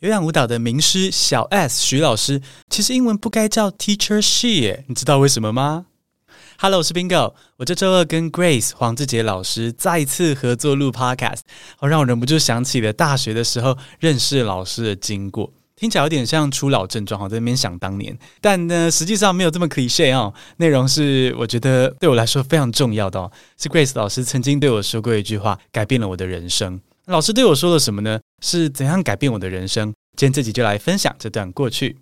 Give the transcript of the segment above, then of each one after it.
有氧舞蹈的名师小 S 徐老师，其实英文不该叫 Teacher She，你知道为什么吗？Hello，我是 Bingo，我这周二跟 Grace 黄志杰老师再一次合作录 Podcast，好让我忍不住想起了大学的时候认识老师的经过，听起来有点像初老症状，好在那边想当年，但呢实际上没有这么 cliche 哦，内容是我觉得对我来说非常重要的哦，是 Grace 老师曾经对我说过一句话，改变了我的人生。老师对我说了什么呢？是怎样改变我的人生？今天这集就来分享这段过去。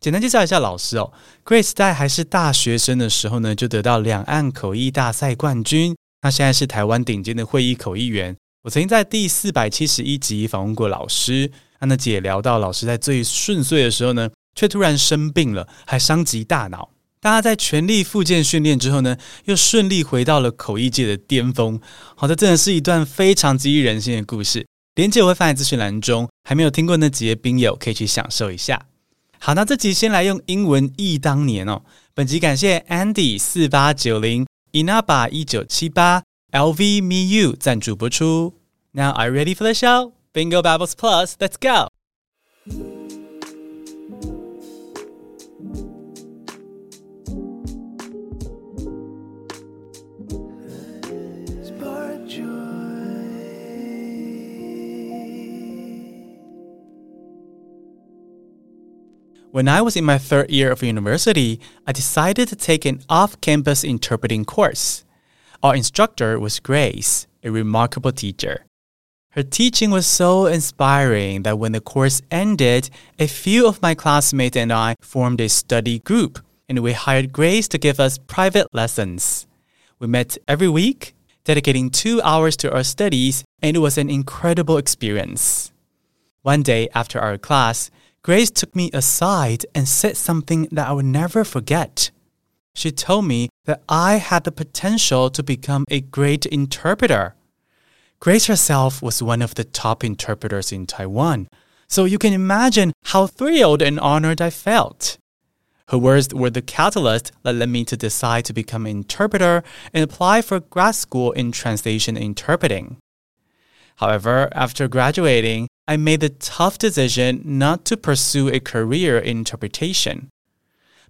简单介绍一下老师哦，Grace 在还是大学生的时候呢，就得到两岸口译大赛冠军。他现在是台湾顶尖的会议口译员。我曾经在第四百七十一集访问过老师，安娜姐聊到老师在最顺遂的时候呢，却突然生病了，还伤及大脑。大家在全力复健训练之后呢，又顺利回到了口译界的巅峰。好的，这真的是一段非常激励人心的故事。连接我会放在资讯栏中，还没有听过那集的兵友可以去享受一下。好，那这集先来用英文忆当年哦。本集感谢 Andy 四八九零、Inaba 一九七八、LV Me You 赞助播出。Now are you ready for the show? Bingo Babbles Plus, let's go! When I was in my third year of university, I decided to take an off-campus interpreting course. Our instructor was Grace, a remarkable teacher. Her teaching was so inspiring that when the course ended, a few of my classmates and I formed a study group, and we hired Grace to give us private lessons. We met every week, dedicating two hours to our studies, and it was an incredible experience. One day after our class, Grace took me aside and said something that I would never forget. She told me that I had the potential to become a great interpreter. Grace herself was one of the top interpreters in Taiwan, so you can imagine how thrilled and honored I felt. Her words were the catalyst that led me to decide to become an interpreter and apply for grad school in translation interpreting. However, after graduating, I made the tough decision not to pursue a career in interpretation.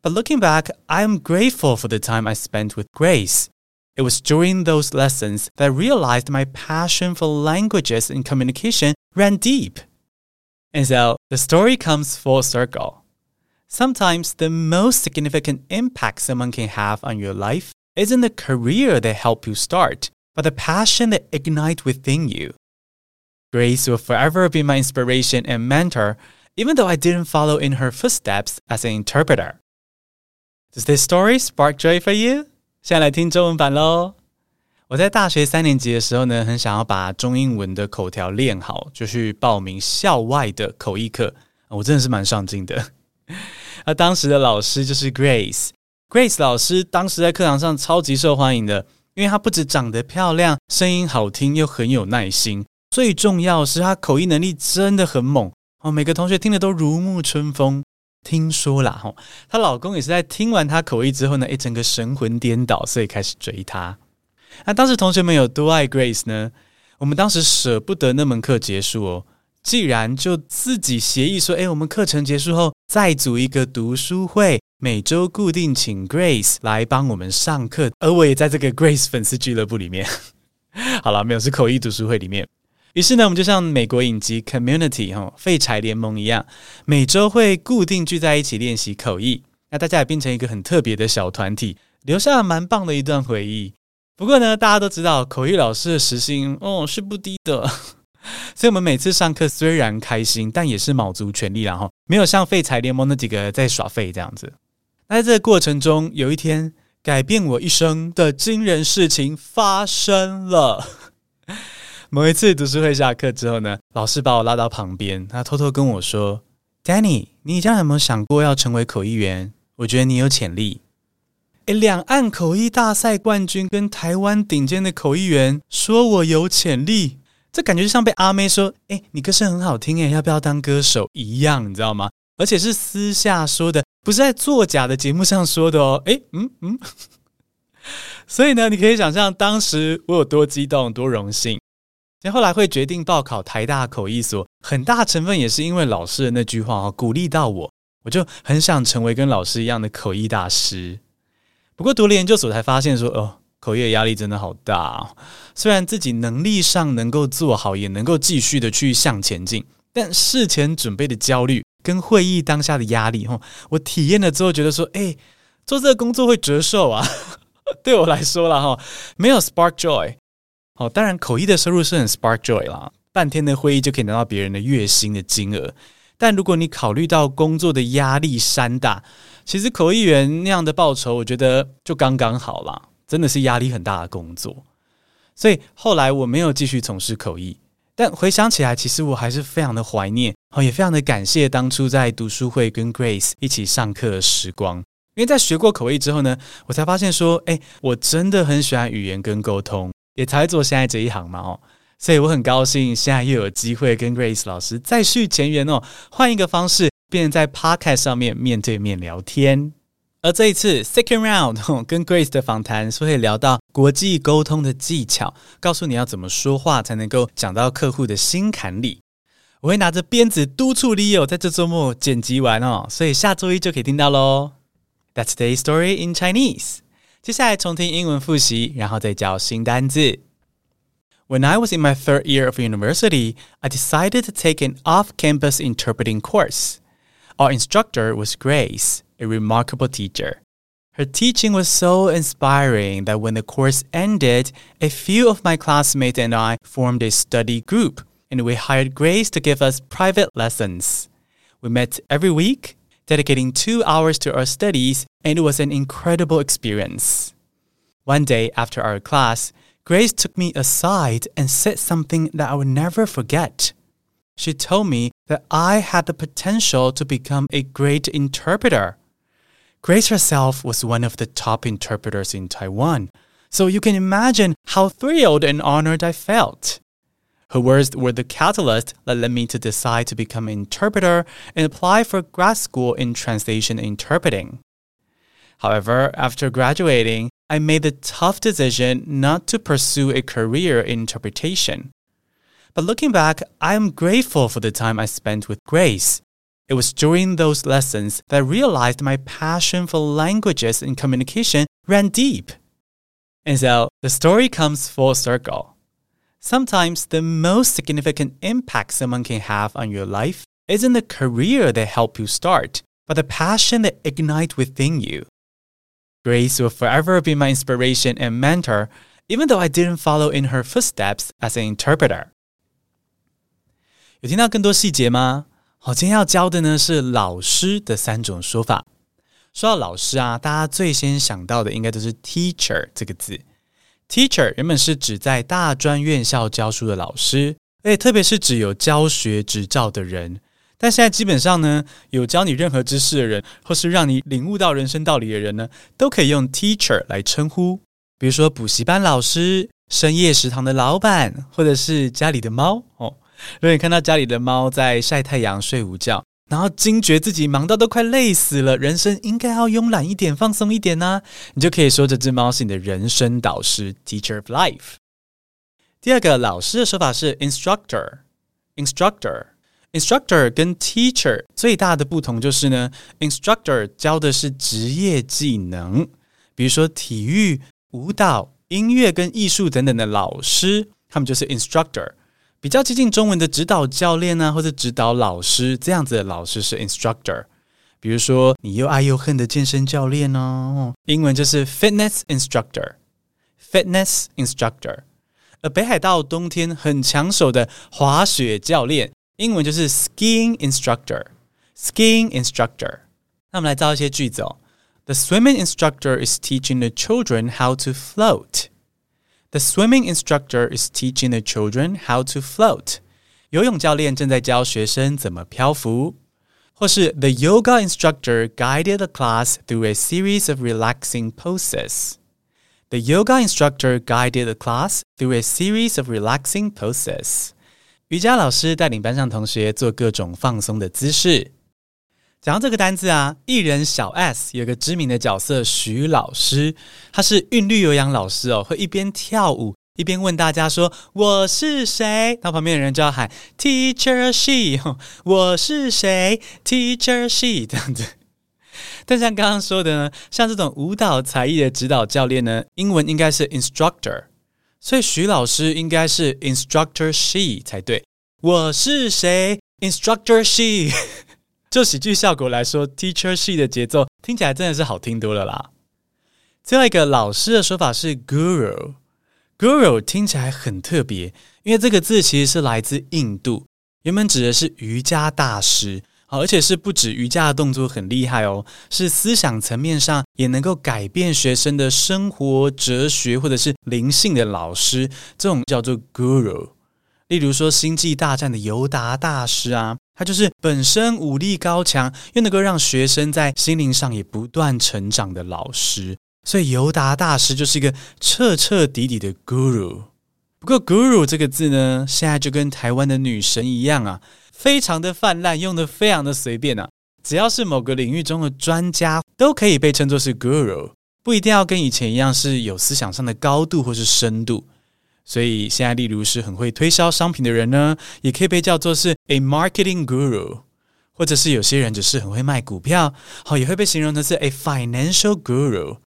But looking back, I am grateful for the time I spent with Grace. It was during those lessons that I realized my passion for languages and communication ran deep. And so the story comes full circle. Sometimes the most significant impact someone can have on your life isn't the career they help you start, but the passion they ignite within you. Grace will forever be my inspiration and mentor, even though I didn't follow in her footsteps as an interpreter. Does this story spark joy for you? 现在来听中文版喽。我在大学三年级的时候呢，很想要把中英文的口条练好，就去报名校外的口译课。我真的是蛮上进的。而当时的老师就是 Grace。Grace 老师当时在课堂上超级受欢迎的，因为她不止长得漂亮，声音好听，又很有耐心。 最重要是她口译能力真的很猛哦，每个同学听了都如沐春风。听说啦，吼，她老公也是在听完她口译之后呢，一整个神魂颠倒，所以开始追她。那当时同学们有多爱 Grace 呢？我们当时舍不得那门课结束哦，既然就自己协议说，哎，我们课程结束后再组一个读书会，每周固定请 Grace 来帮我们上课，而我也在这个 Grace 粉丝俱乐部里面。好了，没有，是口译读书会里面。于是呢，我们就像美国影集《Community》哈废柴联盟一样，每周会固定聚在一起练习口译。那大家也变成一个很特别的小团体，留下了蛮棒的一段回忆。不过呢，大家都知道口译老师的时薪哦是不低的，所以我们每次上课虽然开心，但也是卯足全力，然后没有像废柴联盟那几个在耍废这样子。那在这个过程中，有一天改变我一生的惊人事情发生了。某一次读书会下课之后呢，老师把我拉到旁边，他偷偷跟我说：“Danny，你将来有没有想过要成为口译员？我觉得你有潜力。”诶，两岸口译大赛冠军跟台湾顶尖的口译员说我有潜力，这感觉就像被阿妹说：“诶，你歌声很好听，诶，要不要当歌手？”一样，你知道吗？而且是私下说的，不是在作假的节目上说的哦。诶，嗯嗯。所以呢，你可以想象当时我有多激动、多荣幸。后来会决定报考台大口译所，很大成分也是因为老师的那句话哦，鼓励到我，我就很想成为跟老师一样的口译大师。不过读了研究所才发现说，哦，口译的压力真的好大哦。虽然自己能力上能够做好，也能够继续的去向前进，但事前准备的焦虑跟会议当下的压力，哈，我体验了之后觉得说，哎，做这个工作会折寿啊。对我来说了，哈，没有 spark joy。哦，当然口译的收入是很 spark joy 啦，半天的会议就可以拿到别人的月薪的金额。但如果你考虑到工作的压力山大，其实口译员那样的报酬，我觉得就刚刚好啦，真的是压力很大的工作。所以后来我没有继续从事口译，但回想起来，其实我还是非常的怀念，哦，也非常的感谢当初在读书会跟 Grace 一起上课的时光。因为在学过口译之后呢，我才发现说，哎，我真的很喜欢语言跟沟通，也才会做现在这一行嘛，哦。所以我很高兴，现在又有机会跟 Grace 老师再续前缘哦，换一个方式，变在 Podcast 上面面对面聊天。而这一次 Second Round 跟 Grace 的访谈是会聊到国际沟通的技巧，告诉你要怎么说话才能够讲到客户的心坎里。我会拿着鞭子督促 Leo 在这周末剪辑完哦，所以下周一就可以听到喽。That's day story in Chinese。接下来重听英文复习，然后再教新单字。When I was in my third year of university, I decided to take an off-campus interpreting course. Our instructor was Grace, a remarkable teacher. Her teaching was so inspiring that when the course ended, a few of my classmates and I formed a study group, and we hired Grace to give us private lessons. We met every week, dedicating two hours to our studies, and it was an incredible experience. One day after our class, Grace took me aside and said something that I will never forget. She told me that I had the potential to become a great interpreter. Grace herself was one of the top interpreters in Taiwan, so you can imagine how thrilled and honored I felt. Her words were the catalyst that led me to decide to become an interpreter and apply for grad school in translation and interpreting. However, after graduating, I made the tough decision not to pursue a career in interpretation. But looking back, I am grateful for the time I spent with Grace. It was during those lessons that I realized my passion for languages and communication ran deep. And so the story comes full circle. Sometimes the most significant impact someone can have on your life isn't the career they help you start, but the passion they ignite within you. Grace will forever be my inspiration and mentor, even though I didn't follow in her footsteps as an interpreter. 有听到更多细节吗？好，今天要教的呢是老师的三种说法。说到老师啊，大家最先想到的应该都是 teacher 这个字。 Teacher 原本是指在大专院校教书的老师，而且特别是指有教学执照的人。但现在基本上呢，有教你任何知识的人，或是让你领悟到人生道理的人呢，都可以用 teacher 来称呼。比如说补习班老师、深夜食堂的老板，或者是家里的猫哦。如果你看到家里的猫在晒太阳、睡午觉，然后惊觉自己忙到都快累死了，人生应该要慵懒一点、放松一点呢、你就可以说这只猫是你的人生导师 （teacher of life）。第二个老师的说法是 instructor，instructor。Instructor 跟 Teacher 最大的不同就是呢，Instructor 教的是职业技能，比如说体育、舞蹈、音乐跟艺术等等的老师，他们就是 Instructor。比较接近中文的指导教练啊，或者指导老师这样子的老师是 Instructor。比如说你又爱又恨的健身教练哦，英文就是 Fitness Instructor，Fitness Instructor。而北海道冬天很抢手的滑雪教练。英文就是 skiing instructor，skiing instructor。那我们来造一些句子哦。The swimming instructor is teaching the children how to float. The swimming instructor is teaching the children how to float. 游泳教练正在教学生怎么漂浮。或是 The yoga instructor guided the class through a series of relaxing poses. The yoga instructor guided the class through a series of relaxing poses. 瑜伽老师带领班上同学做各种放松的姿势。 讲到这个单字啊，艺人小 S 有个知名的角色徐老师，他是韵律有氧老师哦，会一边跳舞一边问大家说我是谁，他旁边的人就要喊 Teacher She，我是谁？Teacher She 这样子。但像刚刚说的呢，像这种舞蹈才艺的指导教练呢，英文应该是 Instructor，所以徐老师应该是 Instructor She 才对。我是谁？Instructor She。就喜剧效果来说，Teacher 系的节奏听起来真的是好听多了啦。最后一个老师的说法是 Guru，Guru 听起来很特别，因为这个字其实是来自印度，原本指的是瑜伽大师，好而且是不止瑜伽的动作很厉害哦，是思想层面上也能够改变学生的生活、哲学或者是灵性的老师，这种叫做 Guru。例如说《星际大战》的尤达大师啊，他就是本身武力高强，又能够让学生在心灵上也不断成长的老师，所以尤达大师就是一个彻彻底底的 guru。不过 guru 这个字呢，现在就跟台湾的女神一样啊，非常的泛滥，用的非常的随便啊。只要是某个领域中的专家，都可以被称作是 guru，不一定要跟以前一样是有思想上的高度或是深度。所以现在，例如是很会推销商品的人呢，也可以被叫做是 a marketing guru，或者是有些人只是很会卖股票，好，也会被形容的是 a financial guru。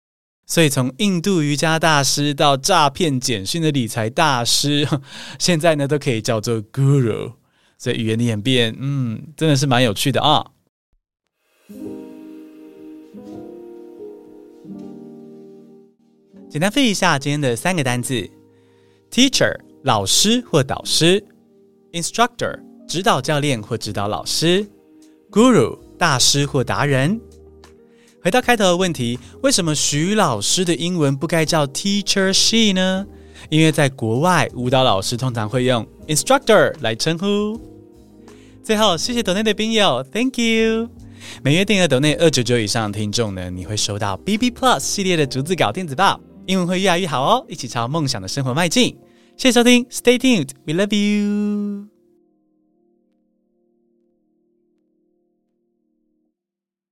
所以从印度瑜伽大师到诈骗简讯的理财大师，现在呢都可以叫做 guru。所以语言的演变，嗯，真的是蛮有趣的啊。简单复习一下今天的三个单字。Teacher 老师或导师，Instructor 指导教练或指导老师，Guru 大师或达人。回到开头的问题，为什么徐老师的英文不该叫 Teacher She 呢？因为在国外，舞蹈老师通常会用 Instructor 来称呼。最后，谢谢抖内的宾友，Thank you。每月订阅抖内二九九以上的听众呢，你会收到 BB Plus 系列的逐字稿电子报，英文会越来越好哦，一起朝梦想的生活迈进。谢谢收听，Stay tuned，We love you。